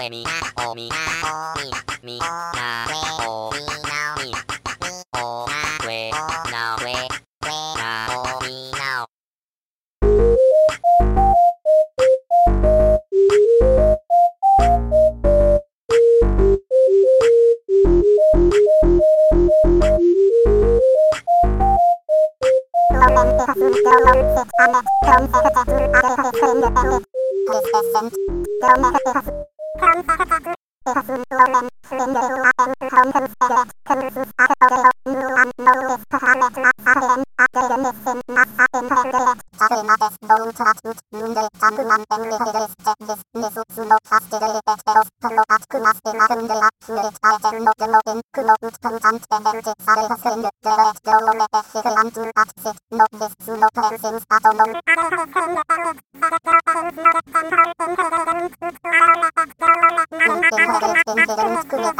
セミナ、オミナ、オミナ、ミナ、レオ、ミナ、ミナ、ミオ、ナ、レ、ナ、レ、レ、ナ、オ、ミナ。Thank you. utratutunde tanguman enrede este desnesusuno castere eteros pro atcumas enarunde acuet aeterno genoen cuno utkantante erde saresen deret deolome ehe antur atset no desuno persens atomon Thank you.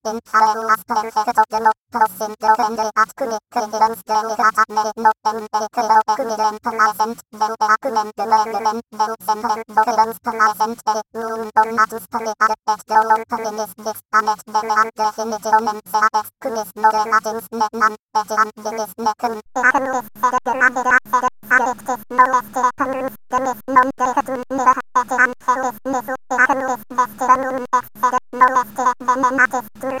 den halvmasterutsätet och Rossindrogen att kumikurvirons gröngrata merino emberkuro kumiden pernaisent den är kumen dumörlumen den semper bokurons pernaisent är nun ornatus perliar ett gråor perlinis distamet den är definitomen seates kumis norrenatins menan etian dilis mekun eakumis serugunadira seru sarektis noeste perlus gumis nomdrekatun mira etian felis misu eakumis vestiranun exeru noeste venenatis tur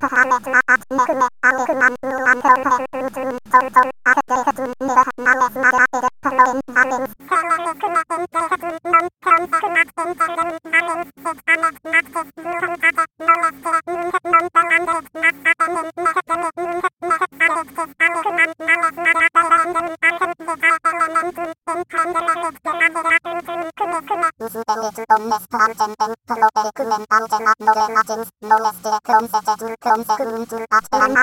Muhammed Mahat Mehmet Amir Mamnuman Tolhem Mutun Toltol Akadeh Tun Nirah 검색해 둘 검색 음둘 앞에 안나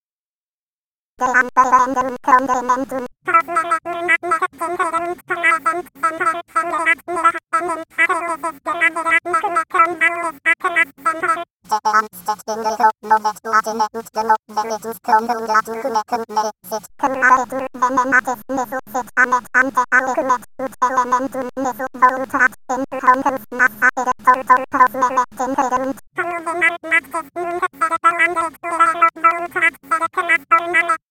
なんだろう?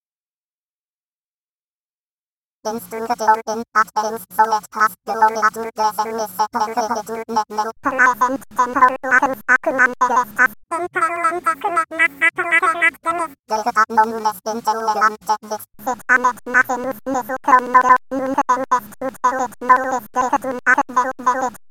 Distributing options select possible addresses missed menu present temporal items document desktop temporal document apparent academic data numerous intolerant this sit on it nothing is missed from model nunca and s to tell it no is data to not avail valid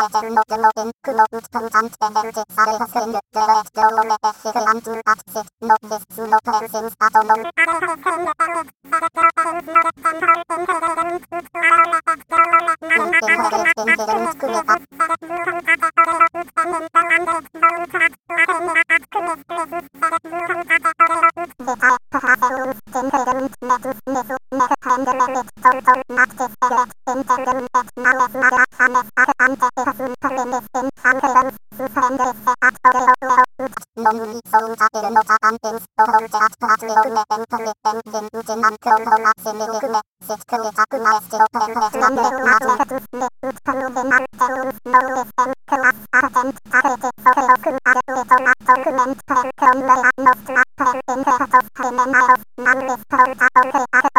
Geologen, Knotenstand, Energiezahlungsende, Gerät Geologe, Hilfe, Antur, Absicht, Notis, Zunotel, Sins, Atomol. Document per Comberland of Trapper in Heart of Criminal, Manless Hold Out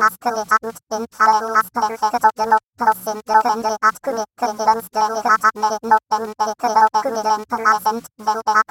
masquerade ut in parenas perfecto de lo prosentio vende at cumi credidens de mirata me no em e creo e cumi rem present vende a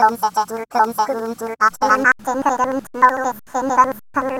Con se te tur, con se un tur, atera matten, perum, nove, generum, perum,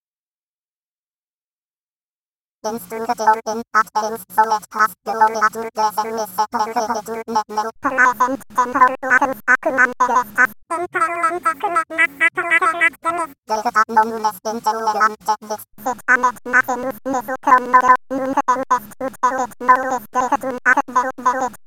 인스트루가제올땐 악세인스 소렛 파스 놀리 아둘 데셀미세 벨레헤 둘넷네 플라센 젠홀 아흠 아크만 에레스타 은파울람 파크나 나아플라헨 악데미 제르다 놈네스 인젠레 람제 리스 아멧 마세누스 미수 겸노려 눈헤 엠에스 투테윗 노우스 제르둔 아흐 베우 베우잇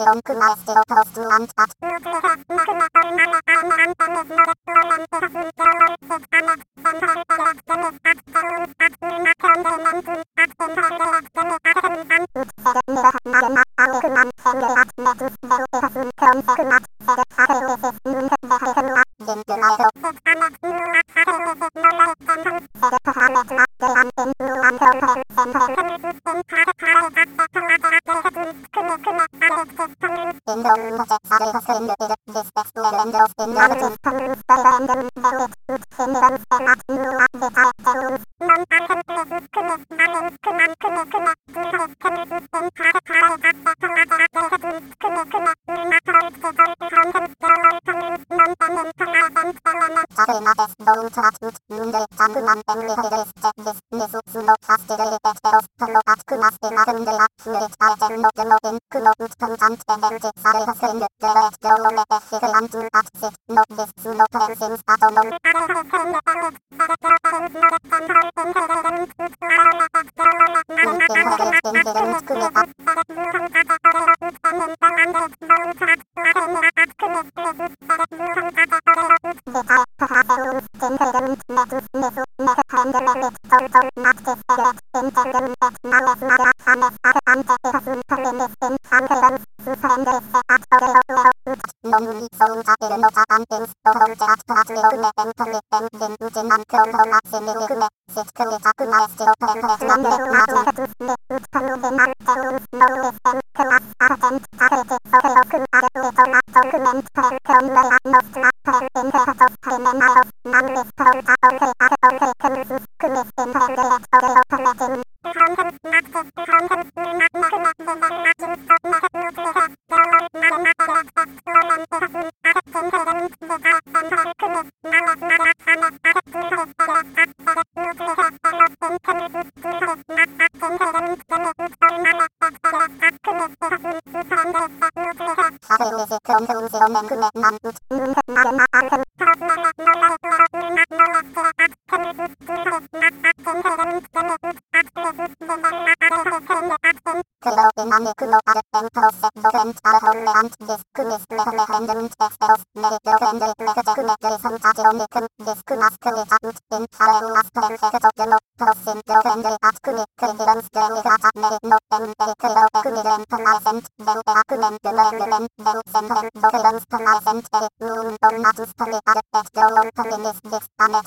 Stonken er større påsto han at Genauen Knospenstand änderte Salesende Gerät Geometric Landul Absicht Novis zu Notelsins Atomum. Thank you. Angelangt, 선물이 서울사대는 어사한텐 스토홀제 아스트라스레오르메 벤플레벤젠 우젠난 크롤롤라세메오르메 세스크레자크마에스오펜레스남레마제크스네 우카루데마테우노우에센 클라스아센 아레테소레오크 아레오토라토크멘테크롬레아노스라테렌테라토페메나요남레소라오레아레오레크루스크레센레레오레오크레센 ཁྱི ཕྱད མམ གསྲ 그 엄청 음식 없는 그맨 맘, 음식, 음식, 맛은 맛은 Dynamik Local Entrosset Docent Alhorreant Discumis Referendum Testos Meridorende Perfectum Resultationikum Discumas Creditant In Haremas Perfecto Demo Prosim Dorende Atcumi Credidons Delegata Merino Empericro Ecumidem Present Del Eacumem Demergem Del Semper Doridons Present E Num Donatus Priad Et Dolor Primis Distamet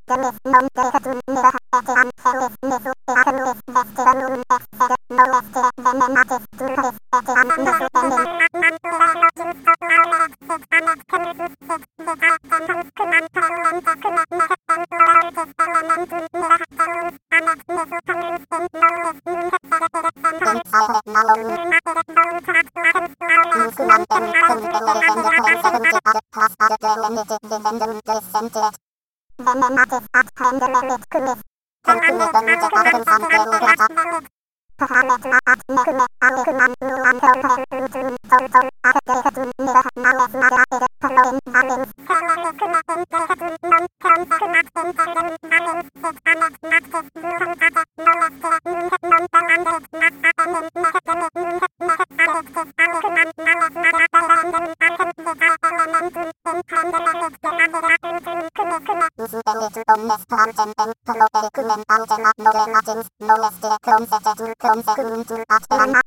Om Sekuntur Ateran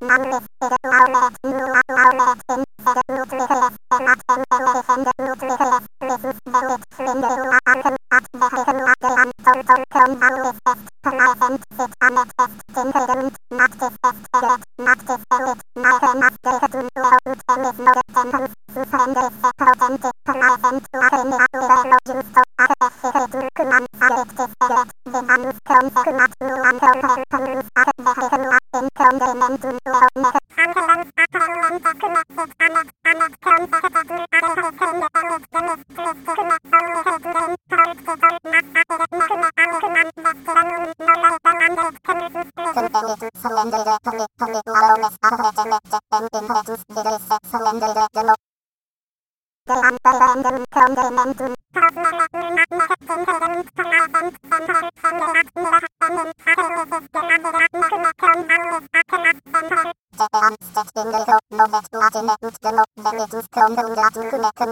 non-listed lowlands Dr. Tom Dr. Connect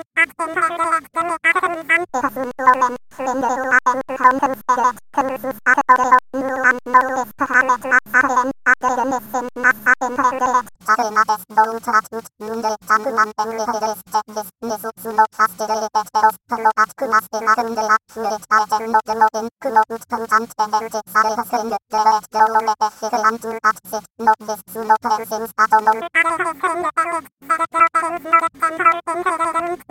どうしたらいいか?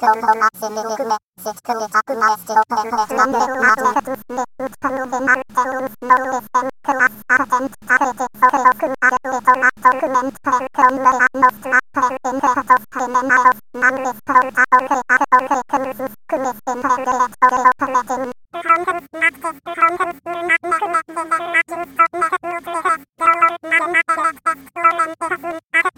Kulturnazilume, sittkulitakumaistilopemmeslamme aatletusne utkaluvimatte uusnouisen klas atent taritisorokun aluitomattokumen trekkommelannoslaherin kertosrinenajos nallistolta okeat okekensus kylisin hengelet oreohretin. Hansen natti, hansen nynanne kynäsivä ajustomme nutlihe, jolloin nannatelette lumen kirsun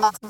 Internet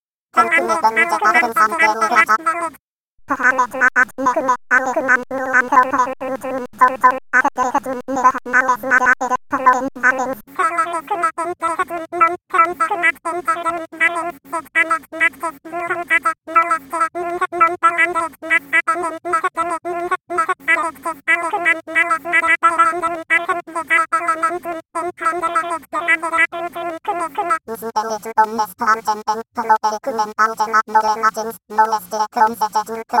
คุณกำหนดวันนี้จะกลายเป็นสองเดือนในรอบ Kom sätter du kom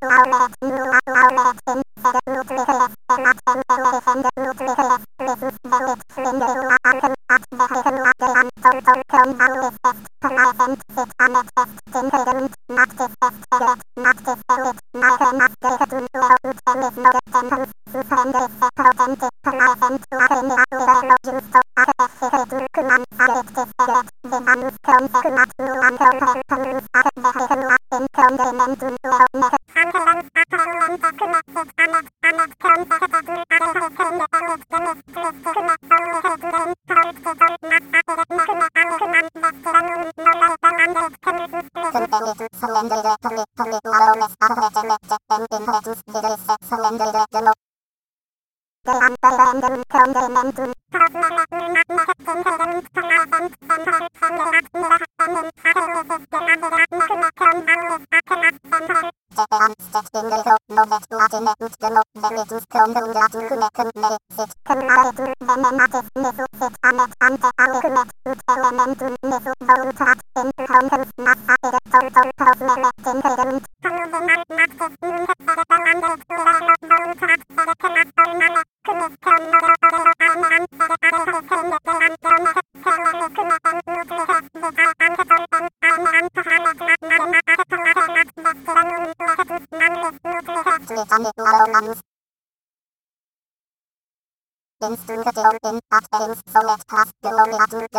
Tuz kağında un dağıtılgı mekkın mekkın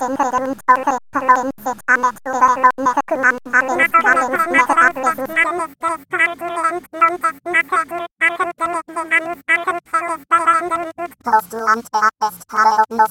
Terus terang, terus terang.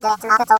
对先拿个粥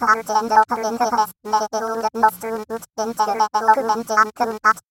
Tangent open in the west, Nehru, Nostrum, Interreg, Augmente, Ancrum, At,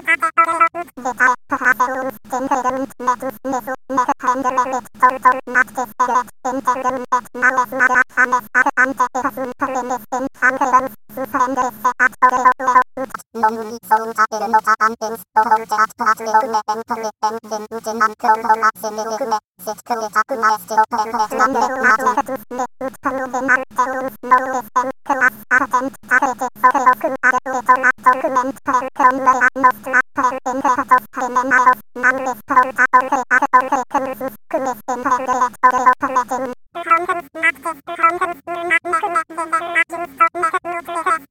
Thank you. soul tapping of abundance, the whole chat patriome and peritten in Ujin and Corona Similume, sit to it up maestro perfect number magic, the Utkalume Mantelum, no FM class ardent tarete foreokum aduiton document per cromera nostra per interto hemenaos, manlis holta ore ad ore crusus, cumis in regret ore operetin. Content, active, content, lunac, necune, dever, magic, so, necune,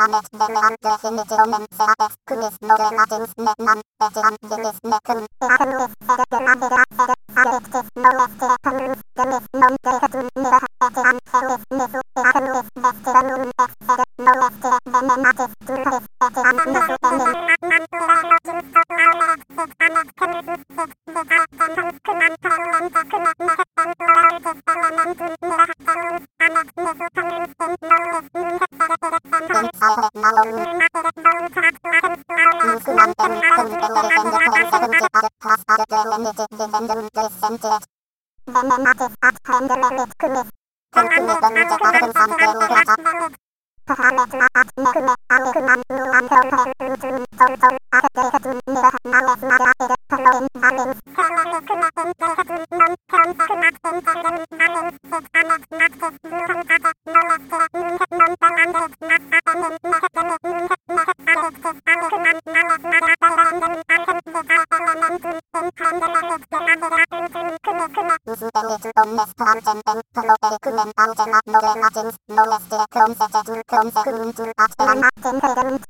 Angestellten Definitionen Verdes Kunis Novelatins Nenan Bezian Jenis Nekun Lakenus Fede Adera Fede Adektes Noleste Kanus Genis Non Dekatun Mira Etean Felis Nisu Lakenus Vesterunum Ex Fede Noleste Venenates Dures Etean Noleste Lohn ist der Klumpf, der Dürr, Klumpf, der Huhn, Dürr, Abstellung, Martin, Köder und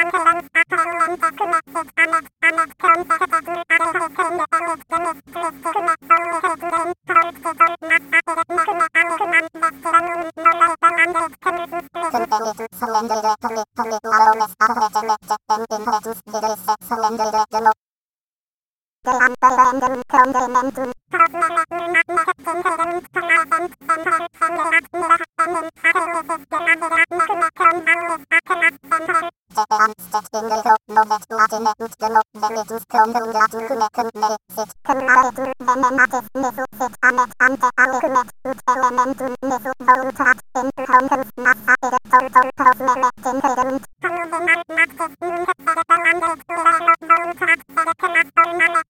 ambulance patrol on the connected annex annex counter the blue arrow the train the annex the next place to connect only head main towards the door map after it make an arrow command back to run with no less than 100 commutants please continue to surrender the police to me to allow less operator next step and in the juice there is set surrender the demo They want the random tone they meant to. Cause men at noon not met a they don't come out and send her from the last mirror has been in father with his demanded at noon not known how this back and up from her. Get the unstitched in the hope, no that to add in a boot the lot, then it is tone the lad who met and may sit. Come out it is then a matter sniffle fit a met and the alley who met boot element to sniffle bowl to add in to home who snap at it a tall tall tall men at noon they don't. Come out the man not this noon hit that it a land it will a lot bowl to add that it can a stone on it.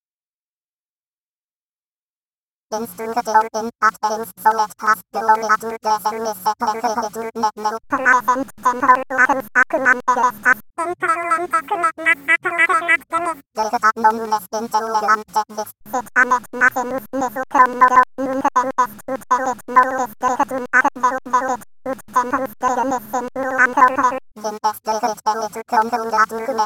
인스트루드제어된 악세인 소넷 파스트롤 아둘 데셈미세 벤세헤 둘넷 네우 폴라에셈 젠홀 아흠 아크만 베레스타 은파울람 다크나 나아크나 헤낙데미 예그다 노무네스 인제우에 람제 히스 히타넷 나세누스 네수 크롬노로 눈흐엠 에스투체우잇 노우잇 예그둔 아흐메우 메우잇 우트젠헌스 예그네센 루안솔헬 인데스 예그잇 베우잇 크롬흐울 아둘그메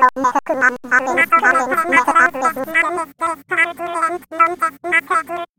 Thank you.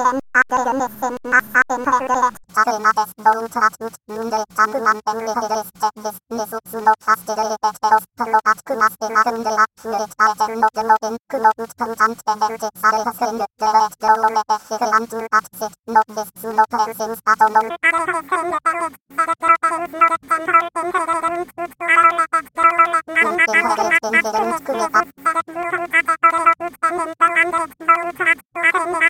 Adam, Adam Nissen, Adam Perret, Adam Ades, Don't Ratut, Nunde, Tanguman, Emre Heres, Tedes, Nesu, Suno, Astere, Eteros, Pro, Atkumas, Emarunde, Atkuret, Aeterno, Genoen, Kuno, Utkuntant, Emerte, Sare, Sen, Deret, Dolome, Echere, Antur, Atset, No, Des, Suno, Persins, Atomon. Thank you.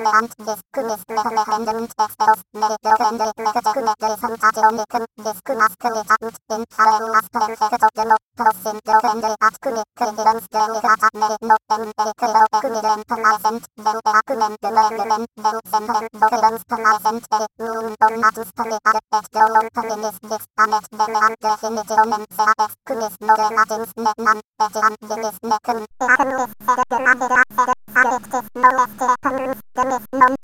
Le Ant Discunis Mehme Hendem Tefels Medido Hende Mehjek Medisum Tajonicum Discunas Kulit Ant In Halel Aspen Fekato Demo Tosin Do Hende Atkuni Kulidums Delicata Medino Embe Kulo Ekumidem Penaisent Vel Eakumem Dumerumem Vel Semhem Vokidums Penaisent El Nun Bon Atus Pelita Et Dolom Pelinis Dix Amet Vele Ant Definitionem Sea Eskunis Modem Atins Metnam Etiam Dilis Mecum Eakum Lis Fede Demandida Fede Adjektiv, nollefter, pronoms, demi, nom,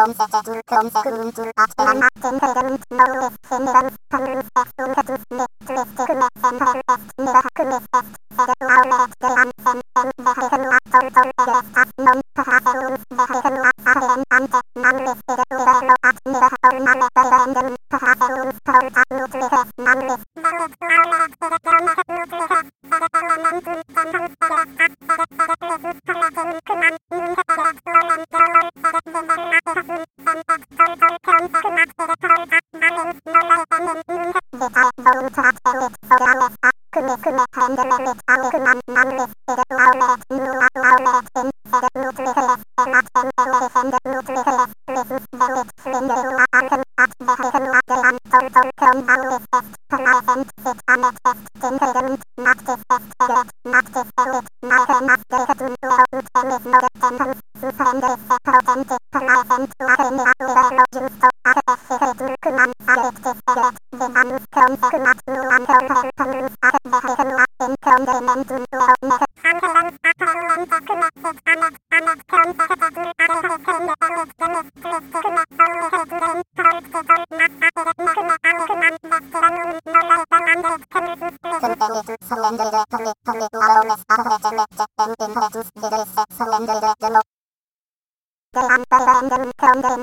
Tom Seketul Tom Sekuluntul Aktelan Rock.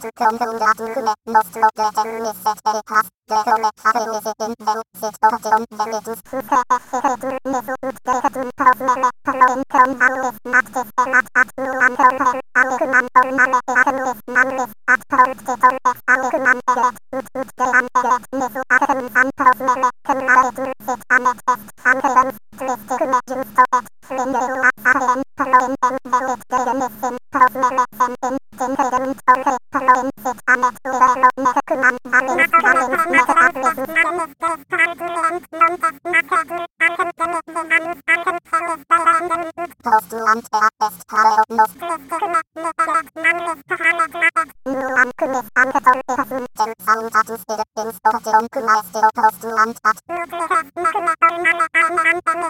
katılımda dürüme nostro determine setleri has dekome haberinizi enveu seçortion demetus hüse ehere dürüme suut dehedun kauzmeme kroen krom alves nakte semat atluan körper alekuman ormame eakenues manres at korte torre alekuman eret ut ut dean eret mesu akerun san krozmeme kemare dürset amet est angerens artistic measures to explain the rules are then following them there is the missing cosmerism instinct freedom to create following it an equilibrium mechanism that is balanced metabolism and is the fraudulent non-technical antagonism uncontrolled by random those two and the best parallel most stigma metallic paradigmatic nuance with antagonism themselves that is the inspiration to maestro those two and that nuclear magma or mana antagonism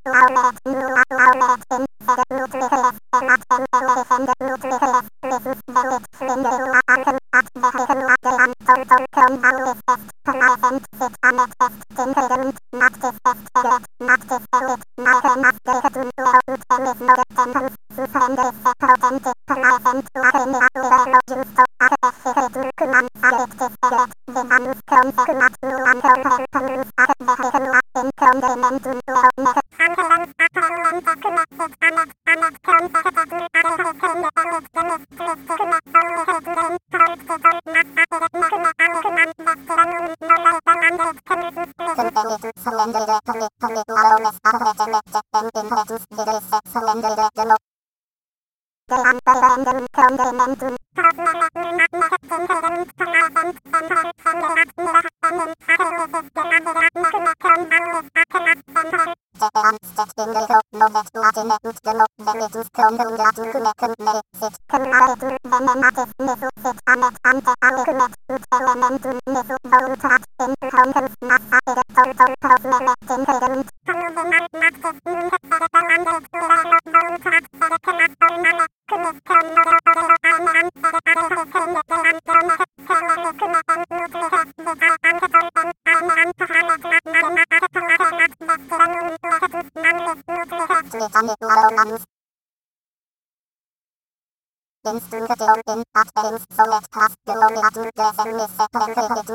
경경자 불금의 금매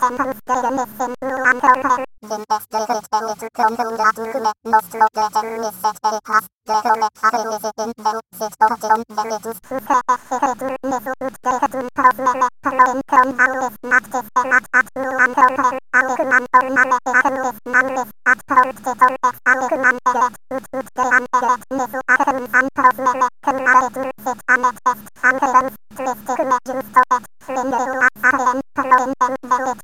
Temples they are missing rule and order. Investigate them if you come home that document. Most of the term is set very past. The correct have a visit in them. Sit or down there it is. Who care if it is rule misrule. They have been told me let her income. How is not if they not at rule and order. How is man or man if they can live man live. At third it or if how is man they let. Root root they and they let misrule at home. And told me let them how it rule sit and it left. And they don't drift to come at you so that. Slim rule at the end. Throw in them bellet.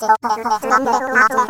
Thank you.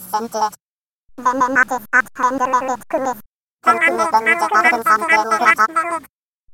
presented. The memo is at handle with quiz. Continue the music of the song playing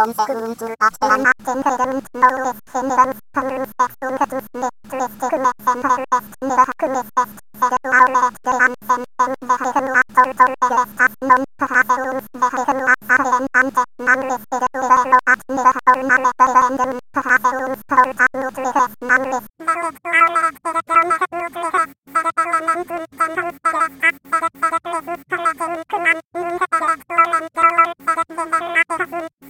Grenze grün du latte an den Regen Maule Senneran Samrun Fessun Katusne Tueste Kume Senre Vestinera Kume Vestere Aule Delan Sen Sen Verheren Atol Tol Verestas Non Praseun Verheren Ataren Ante Manre Seru Ero Atnera Ornale Berendem Praseun Torta Nutlere Manre Valet Aule Seretona Nutlere Veretala Nantun Tanul Verestas Veres Veres Veres Veres Kuman Nun Veres Lolan Trolol Veres Veres Veres Veres